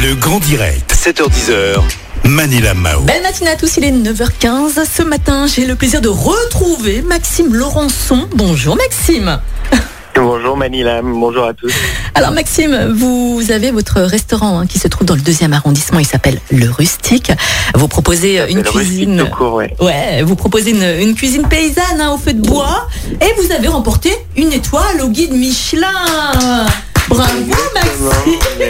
Le grand direct, 7h10h. Manila Mao. Belle matinée à tous, il est 9h15. Ce matin, j'ai le plaisir de retrouver Maxime Laurençon. Bonjour Maxime. Bonjour Manila, bonjour à tous. Alors Maxime, vous avez votre restaurant hein, qui se trouve dans le deuxième arrondissement, il s'appelle Le Rustique. Vous proposez une Le Rustique cuisine... court, ouais. Ouais, vous proposez une, une cuisine paysanne hein, au feu de bois et vous avez remporté une étoile au guide Michelin. Bravo Maxime.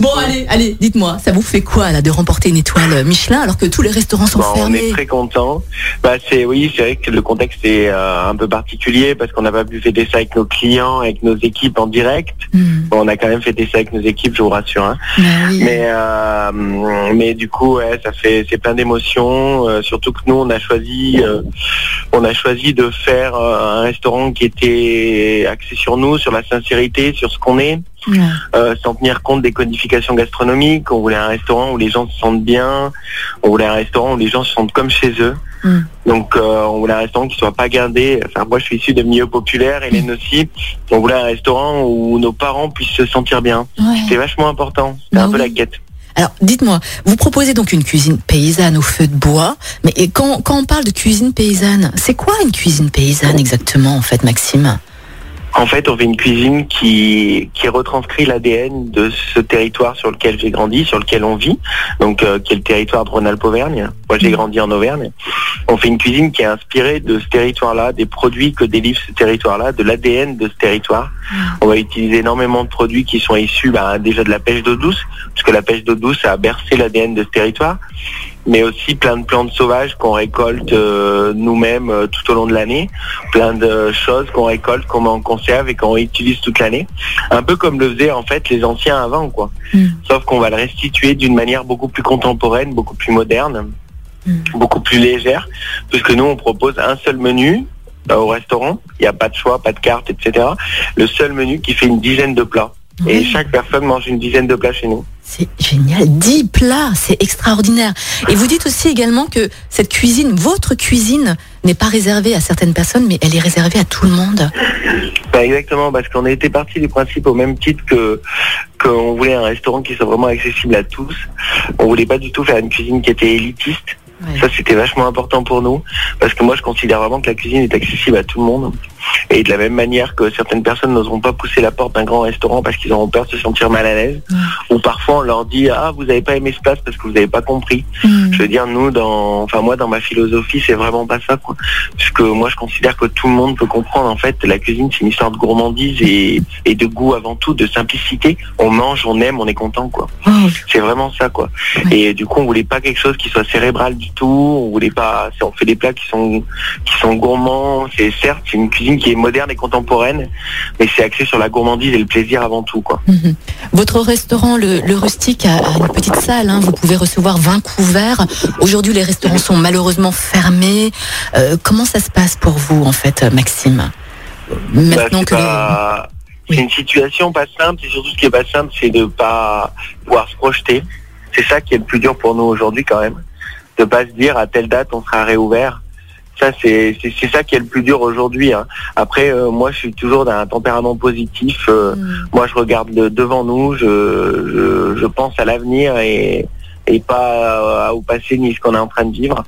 Bon allez, allez, dites-moi, ça vous fait quoi là de remporter une étoile Michelin alors que tous les restaurants sont Bah, on fermés est très content. Bah c'est oui, c'est vrai que le contexte est euh, un peu particulier parce qu'on n'a pas pu fêter ça avec nos clients, avec nos équipes en direct. Hmm, Bon, on a quand même fêté ça avec nos équipes, je vous rassure. hein. bah oui. Mais euh, mais du coup, ouais, ça fait c'est plein d'émotions. euh, surtout que nous, on a choisi euh, on a choisi de faire euh, un restaurant qui était axé sur nous, sur la sincérité, sur ce qu'on est. Ouais. euh, sans tenir compte des codifications gastronomiques. On voulait un restaurant où les gens se sentent bien. On voulait un restaurant où les gens se sentent comme chez eux. Mm. Donc euh, on voulait un restaurant qui soit pas gardé. Enfin moi je suis issu de milieu populaire, Hélène aussi. On voulait un restaurant où nos parents puissent se sentir bien. Ouais. C'est vachement important. C'est Bah un peu la quête. Alors, dites-moi, vous proposez donc une cuisine paysanne au feu de bois, mais et quand, quand on parle de cuisine paysanne, c'est quoi une cuisine paysanne exactement, en fait, Maxime? En fait, on fait une cuisine qui, qui retranscrit l'ADN de ce territoire sur lequel j'ai grandi, sur lequel on vit, donc euh, qui est le territoire de Rhône-Alpes-Auvergne. Moi, j'ai grandi en Auvergne. On fait une cuisine qui est inspirée de ce territoire-là, des produits que délivre ce territoire-là, de l'ADN de ce territoire. On va utiliser énormément de produits qui sont issus bah, déjà de la pêche d'eau douce, puisque la pêche d'eau douce a bercé l'ADN de ce territoire, mais aussi plein de plantes sauvages qu'on récolte euh, nous-mêmes euh, tout au long de l'année plein de choses qu'on récolte, qu'on met en conserve et qu'on utilise toute l'année. Un peu comme le faisaient en fait les anciens avant, quoi. Mm. Sauf qu'on va le restituer d'une manière beaucoup plus contemporaine, beaucoup plus moderne, Mm. beaucoup plus légère, puisque nous on propose un seul menu euh, au restaurant. Il n'y a pas de choix, pas de carte, etc. Le seul menu qui fait une dizaine de plats. Et chaque personne mange une dizaine de plats chez nous. C'est génial, 10 plats, c'est extraordinaire. Et vous dites aussi également que cette cuisine, votre cuisine, n'est pas réservée à certaines personnes, mais elle est réservée à tout le monde. Bah, exactement, parce qu'on était parti du principe au même titre que qu'on voulait un restaurant qui soit vraiment accessible à tous. On voulait pas du tout faire une cuisine qui était élitiste. Ouais. Ça, c'était vachement important pour nous, parce que moi, je considère vraiment que la cuisine est accessible à tout le monde. Et de la même manière que certaines personnes n'oseront pas pousser la porte d'un grand restaurant parce qu'ils auront peur de se sentir mal à l'aise, ou parfois on leur dit ah vous n'avez pas aimé ce place parce que vous n'avez pas compris. Mm. Je veux dire nous dans, enfin moi dans ma philosophie c'est vraiment pas ça quoi, parce que moi je considère que tout le monde peut comprendre en fait la cuisine c'est une histoire de gourmandise et, et de goût avant tout, de simplicité. On mange, on aime, on est content quoi. Oh, C'est vraiment ça, quoi. Et du coup, on voulait pas quelque chose qui soit cérébral du tout. On voulait pas. On fait des plats qui sont qui sont gourmands. C'est certes, c'est une cuisine qui est moderne et contemporaine, mais c'est axé sur la gourmandise et le plaisir avant tout, quoi. Mhm. Votre restaurant, le, le Rustique, a, a une petite salle. hein. Vous pouvez recevoir 20 couverts. Aujourd'hui, les restaurants sont malheureusement fermés. Euh, comment ça se passe pour vous, en fait, Maxime Maintenant Bah, que les- c'est une situation pas simple. Et surtout, ce qui est pas simple, c'est de pas pouvoir se projeter. C'est ça qui est le plus dur pour nous aujourd'hui, quand même, de pas se dire à telle date on sera réouvert. Ça, c'est ça qui est le plus dur aujourd'hui. hein. Après, euh, moi, je suis toujours d'un tempérament positif. euh, Mm. Moi, je regarde le devant nous, je, je, je pense à l'avenir et, et pas à- au passé ni ce qu'on est en train de vivre.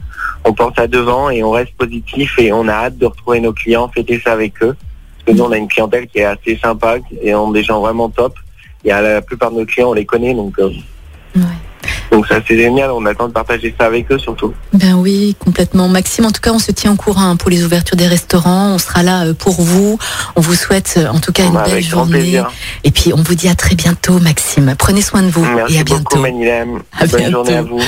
On pense à devant et on reste positif et on a hâte de retrouver nos clients, fêter ça avec eux. Parce que nous, on a une clientèle qui est assez sympa et on a des gens vraiment top. Et à la plupart de nos clients, on les connaît, donc, euh, Ouais. Donc ça c'est génial. On attend de partager ça avec eux surtout. Ben oui, complètement. Maxime, en tout cas, on se tient au courant hein, pour les ouvertures des restaurants. On sera là euh, pour vous. On vous souhaite euh, en tout cas une Bah, belle journée. plaisir. Et puis, on vous dit à très bientôt, Maxime. Prenez soin de vous Merci et à beaucoup, bientôt. Manilem. À Bonne journée à vous.